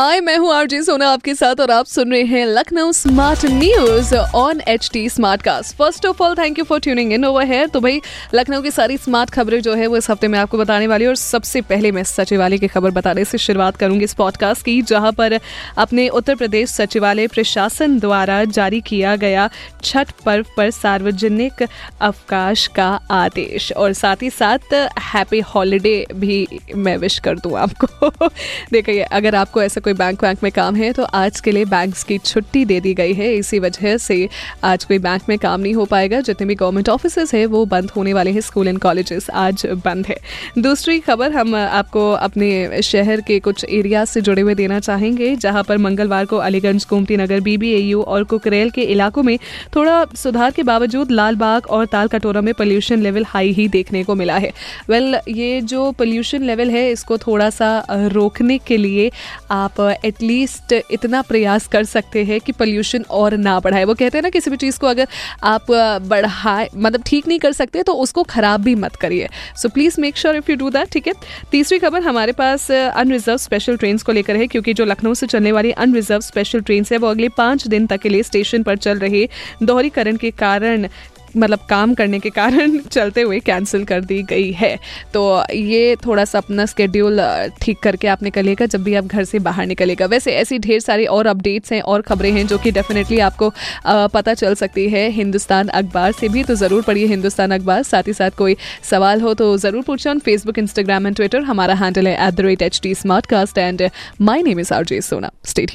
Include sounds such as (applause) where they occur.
हाय, मैं हूँ आरजे सोना आपके साथ और आप सुन रहे हैं Lucknow smart news on H T smart cast first of all thank you for tuning in over है तो भाई, लखनऊ की सारी स्मार्ट खबरें जो है वो इस हफ़्ते में आपको बताने वाली और सबसे पहले मैं सचिवालय की खबर बताने से शुरुआत करूँगी इस पॉडकास्ट की, जहाँ पर अपने उत्तर प्रदेश सचिवालय प्रशासन द्वारा जारी किया गया छठ पर्व पर सार्वजनिक अवकाश का आदेश और साथ ही साथ हैप्पी हॉलीडे भी मैं विश कर दूँ आपको। (laughs) देखिए, अगर आपको ऐसा कोई बैंक वैंक में काम है तो आज के लिए बैंक की छुट्टी दे दी गई है। इसी वजह से आज कोई बैंक में काम नहीं हो पाएगा। जितने भी गवर्नमेंट ऑफ़िस है वो बंद होने वाले हैं। स्कूल एंड कॉलेजेस आज बंद है। दूसरी खबर हम आपको अपने शहर के कुछ एरिया से जुड़े हुए देना चाहेंगे जहाँ पर मंगलवार को अलीगंज गोमती नगर बीबीएयू और कुकरेल के इलाकों में थोड़ा सुधार के बावजूद लाल बाग और ताल कटोरा में पोल्यूशन लेवल हाई ही देखने को मिला है। वेल well, ये जो पोल्यूशन लेवल है इसको थोड़ा सा रोकने के लिए आप एटलीस्ट इतना प्रयास कर सकते हैं कि पोल्यूशन और ना बढ़ाए। वो कहते हैं ना किसी भी चीज़ को अगर आप बढ़ाए मतलब ठीक नहीं कर सकते तो उसको ख़राब भी मत करिए। So please make sure if you do that ठीक है? तीसरी खबर हमारे पास अनरिजर्व स्पेशल ट्रेन को लेकर है, क्योंकि जो लखनऊ से चलने वाली अनरिजर्व स्पेशल ट्रेन है, वो अगले पाँच दिन तक के लिए स्टेशन पर चल रहे दोहरीकरण के कारण मतलब काम करने के कारण (laughs) चलते हुए कैंसिल कर दी गई है। तो ये थोड़ा सा अपना स्केड्यूल ठीक करके आप निकलेगा जब भी आप घर से बाहर निकलेगा वैसे ऐसी ढेर सारी और अपडेट्स हैं, और खबरें हैं जो कि डेफिनेटली आपको पता चल सकती है हिंदुस्तान अखबार से भी। तो ज़रूर पढ़िए हिंदुस्तान अखबार। साथ ही साथ कोई सवाल हो तो ज़रूर पूछे on Facebook Instagram and Twitter हमारा हैंडल है at the rate H T smart cast and my name is R J Sona state